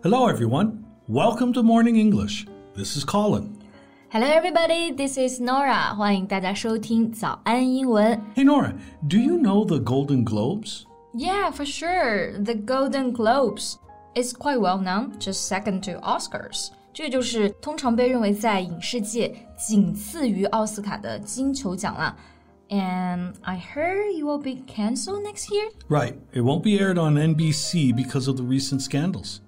Hello, everyone. Welcome to Morning English. This is Colin. Hello, everybody. This is Norah. 欢迎大家收听早安英文。Hey, Norah, do you know the Golden Globes? Yeah, for sure. The Golden Globes is quite well known, just second to Oscars. 这就是通常被认为在影视界仅次于奥斯卡的金球奖了。And I heard you will be cancelled next year. Right. It won't be aired on NBC because of the recent scandals.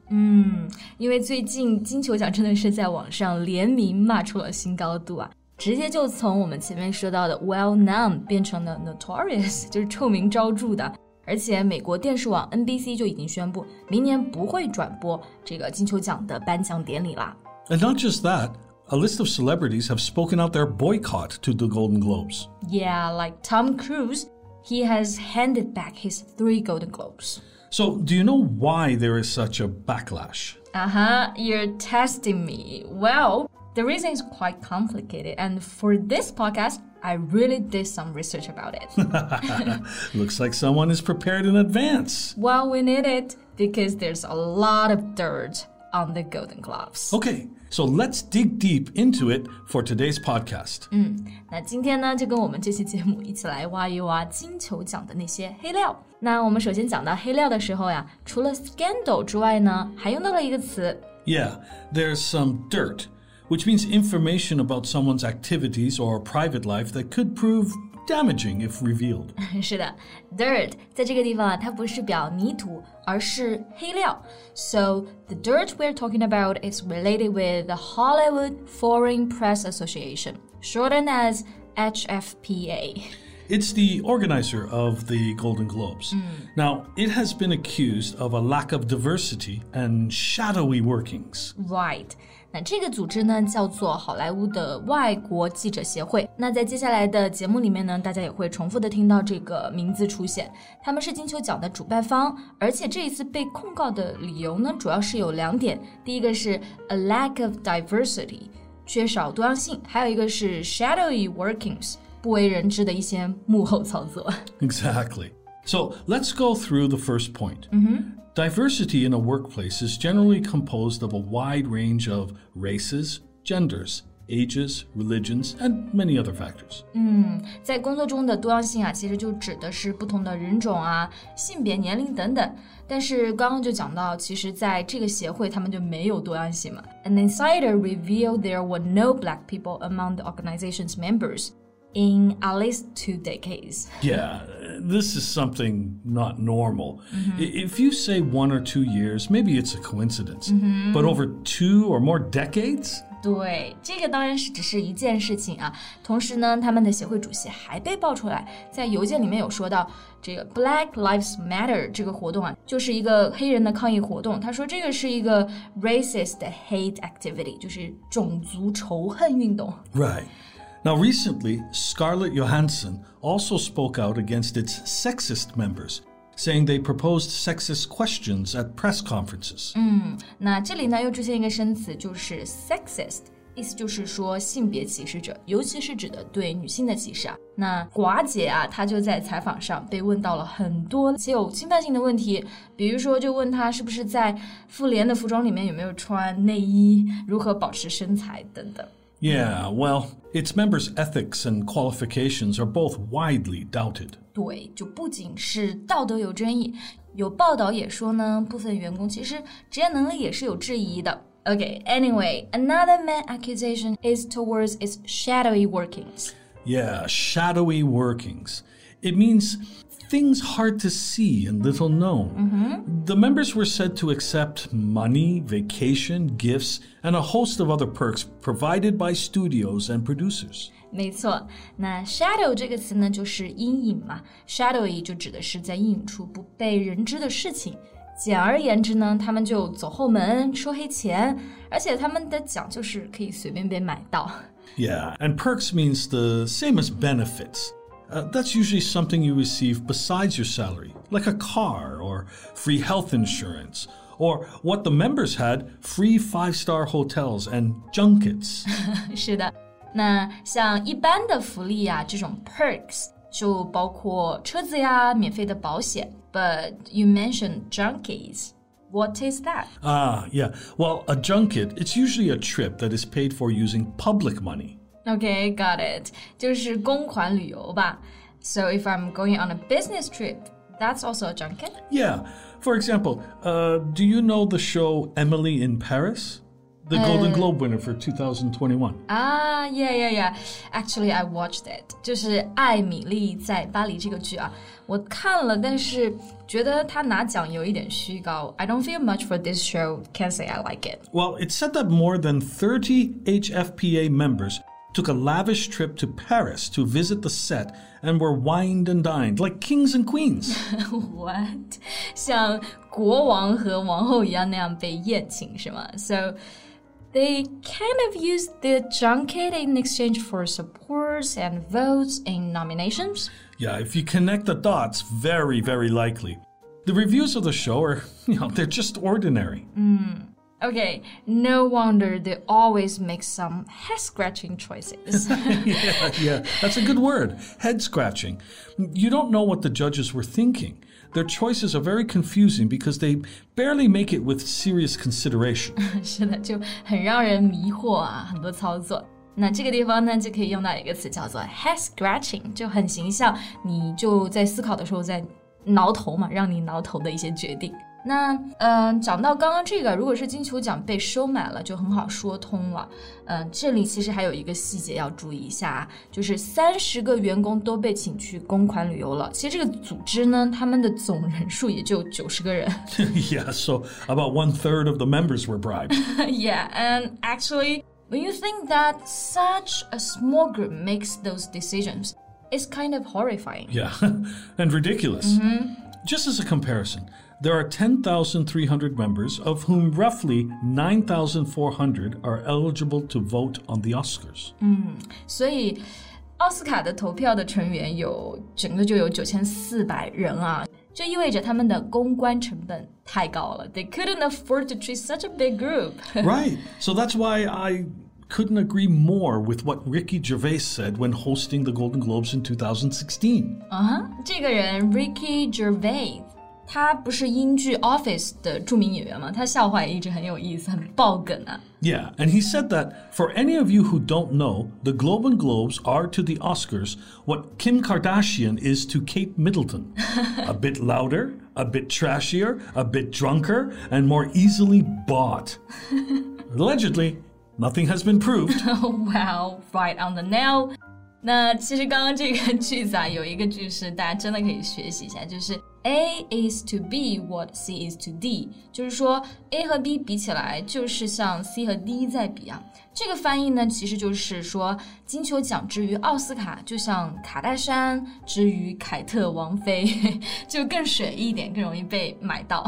因为最近金球奖真的是在网上联名骂出了新高度啊，直接就从我们前面说到的 well known 变成了 notorious，就是臭名昭着的。而且美国电视网 NBC 就已经宣布，明年不会转播这个金球奖的颁奖典礼啦。 And not just that, a list of celebrities have spoken out their boycott to the Golden Globes. Yeah, like Tom Cruise, he has handed back his three Golden Globes. So, do you know why there is such a backlash? Uh huh, you're testing me. Well, the reason is quite complicated, and for this podcast, I really did some research about it. Looks like someone is prepared in advance. well, we need it because there's a lot of dirt on the Golden Globes. Okay, so let's dig deep into it for today's podcast. 嗯，那今天呢，就跟我们这期节目一起来挖一挖金球奖的那些黑料。那我们首先讲到黑料的时候呀，除了 there's some dirt, which means information about someone's activities or private life that could prove damaging if revealed. 是的，dirt 在这个地方啊，它不是表泥土，而是黑料。So the dirt we're talking about is related with the Hollywood Foreign Press Association, shortened as HFPA. It's the organizer of the Golden Globes. Now, it has been accused of a lack of diversity and shadowy workings. Right. 那这个组织呢，叫做好莱坞的外国记者协会。那在接下来的节目里面呢，大家也会重复的听到这个名字出现。他们是金球奖的主办方，而且这一次被控告的理由呢，主要是有两点。第一个是 a lack of diversity，缺少多样性；还有一个是 shadowy workings，不为人知的一些幕后操作。Exactly. So let's go through the first point. Diversity in a workplace is generally composed of a wide range of races, genders, ages, religions, and many other factors. 在工作中的多样性啊，其实就指的是不同的人种啊、性别、年龄等等。但是刚刚就讲到，其实在这个协会他们就没有多样性嘛。An insider revealed there were no black people among the organization's members in at least two decades. Yeah, this is something not normal. I- If you say one or two years, maybe it's a coincidence. But over two or more decades? 对，这个当然是只是一件事情啊。同时呢，他们的协会主席还被爆出来，在邮件里面有说到，这个 Black Lives Matter 这个活动啊，就是一个黑人的抗议活动。他说这个是一个 racist hate activity，就是种族仇恨运动。 Right. Now, recently, Scarlett Johansson also spoke out against its sexist members, saying they proposed sexist questions at press conferences. 那这里呢又出现一个生词，就是 sexist。意思就是说性别歧视者，尤其是指的对女性的歧视啊。那寡姐啊，她就在采访上被问到了很多且有侵犯性的问题，比如说就问她是不是在妇联的服装里面有没有穿内衣，如何保持身材等等。 Yeah, well, its members' ethics and qualifications are both widely doubted. 对，就不仅是道德有争议，有报道也说呢，部分员工其实职业能力也是有质疑的。Okay, anyway, another main accusation is towards its shadowy workings. Yeah, shadowy workings. It means things hard to see and little known. The members were said to accept money, vacation, gifts, and a host of other perks provided by studios and producers. 没错，那 shadow 这个词呢，就是阴影嘛。shadowy 就指的是在阴影处不被人知的事情。简而言之呢，他们就走后门收黑钱，而且他们的奖就是可以随便被买到。 Yeah, and perks means the same as benefits. Uh, that's usually something you receive besides your salary, like a car or free health insurance, or what the members had free five star hotels and junkets. 是的，那像一般的福利呀、啊，这种 perks 就包括车子呀、免费的保险。But you mentioned junkets. What is that? Ah, yeah. Well, a junket, it's usually a trip that is paid for using public money. Okay, got it. 就是公款旅游吧。So if I'm going on a business trip, that's also a junket? Yeah. For example, uh, do you know the show Emily in Paris? The Golden Globe winner for 2021. Ah, yeah, yeah, yeah. Actually, I watched it. 就是《艾米丽在巴黎》这个剧啊，我看了，但是觉得他拿奖有一点虚高。I don't feel much for this show. Can't say I like it. Well, it said that more than 30 HFPA members took a lavish trip to Paris to visit the set and were wined and dined like kings and queens. What? 像国王和王后一样那样被宴请是吗？So they kind of used the junket in exchange for supports and votes in nominations. Yeah, if you connect the dots, very, very likely. The reviews of the show are, you know, they're just ordinary. Okay, no wonder they always make some head scratching choices. yeah, yeah, that's a good word. Head scratching. You don't know what the judges were thinking. Their choices are very confusing because they barely make it with serious consideration. 是的，就很让人迷惑啊，很多操作。那这个地方呢，就可以用到一个词叫做 head scratching，就很形象。你就在思考的时候在挠头嘛，让你挠头的一些决定。 那嗯、呃，讲到刚刚这个，如果是金球奖被收买了，就很好说通了。嗯、这里其实还有一个细节要注意一下啊，就是三十个员工都被请去公款旅游了。其实这个组织呢，他们的总人数也就九十个人。 yeah, so about one third of the members were bribed. yeah, and actually, when you think that such a small group makes those decisions, it's kind of horrifying. Yeah, and ridiculous. Just as a comparison, there are 10,300 members, of whom roughly 9,400 are eligible to vote on the Oscars. 所以，奥斯卡的投票的成员有整个就有九千四百人啊，这意味着他们的公关成本太高了。They couldn't afford to treat such a big group. right. So that's why I couldn't agree more with what Ricky Gervais said when hosting the Golden Globes in 2016. 啊哈，这个人 Ricky Gervais， 他不是英剧《Office》的着名演员吗？他笑话也一直很有意思，很爆梗啊。 Yeah, and he said that for any of you who don't know, the Globe and Globes are to the Oscars what Kim Kardashian is to Kate Middleton. a bit louder, a bit trashier, a bit drunker, and more easily bought. Allegedly, nothing has been proved. Wow, right on the nail. 那其实刚刚这个句子啊，有一个句式大家真的可以学习一下，就是 A is to B what C is to D，就是说 A 和 B 比起来，就是像 C 和 D 在比啊。这个翻译呢，其实就是说金球奖之于奥斯卡，就像卡戴珊之于凯特王妃，就更水一点，更容易被买到。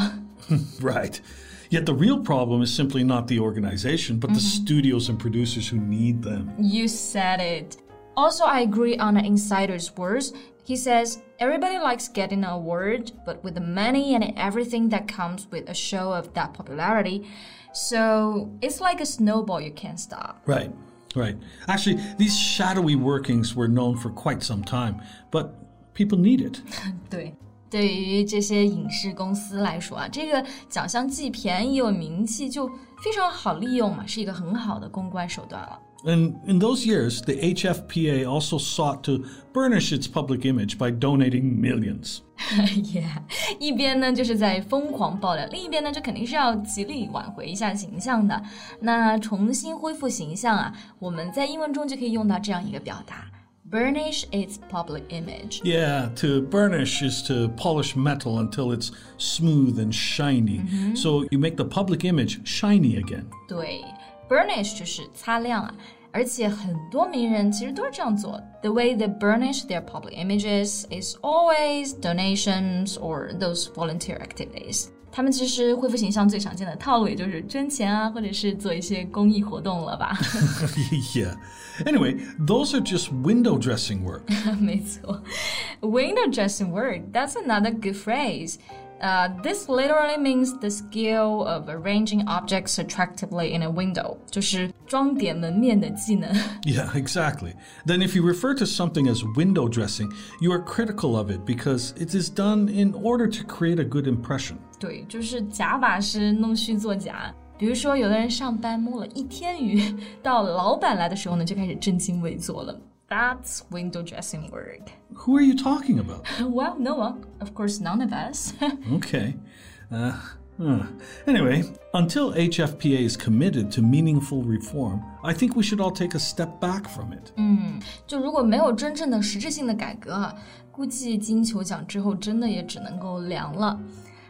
right. Yet the real problem is simply not the organization, but the studios and producers who need them. You said it. Also, I agree on an insider's words. He says, Everybody likes getting an award, but with the money and everything that comes with a show of that popularity, so it's like a snowball you can't stop. Right, right. Actually, these shadowy workings were known for quite some time, but people need it. 对，对于这些影视公司来说啊，这个奖项既便宜又有名气，就非常好利用嘛，是一个很好的公关手段了。 And in those years, the HFPA also sought to burnish its public image by donating millions. yeah，一边呢就是在疯狂爆料，另一边呢这肯定是要极力挽回一下形象的。那重新恢复形象啊，我们在英文中就可以用到这样一个表达：burnish its public image。 Yeah, to burnish is to polish metal until it's smooth and shiny. So you make the public image shiny again. 对 ，burnish 就是擦亮啊。而且很多名人其实都是这样做。The way they burnish their public images is always donations or those volunteer activities. 他们其实恢复形象最常见的套路，也就是捐钱啊，或者是做一些公益活动了吧？ yeah. Anyway, those are just window dressing work. 没错，window dressing word that's another good phrase. Uh, this literally means the skill of arranging objects attractively in a window，就是装点门面的技能。 Yeah, exactly. Then, if you refer to something as window dressing, you are critical of it because it is done in order to create a good impression. 对，就是假把式弄虚作假。比如说，有的人上班摸了一天鱼，到老板来的时候呢，就开始正襟危坐了。 That's window dressing work. Who are you talking about? Well, no one. Of course, none of us. Okay. Uh, huh. Anyway, until HFPA is committed to meaningful reform, I think we should all take a step back from it. 就如果没有真正的实质性的改革啊，估计金球奖之后真的也只能够凉了。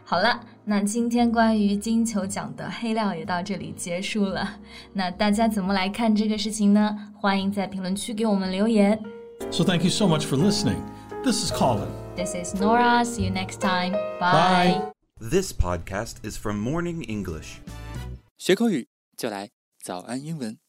好了，那今天关于金球奖的黑料也到这里结束了。那大家怎么来看这个事情呢？欢迎在评论区给我们留言。So, thank you so much for listening. This is Colin. This is Nora. See you next time. Bye. This podcast is from Morning English. 学口语就来早安英文。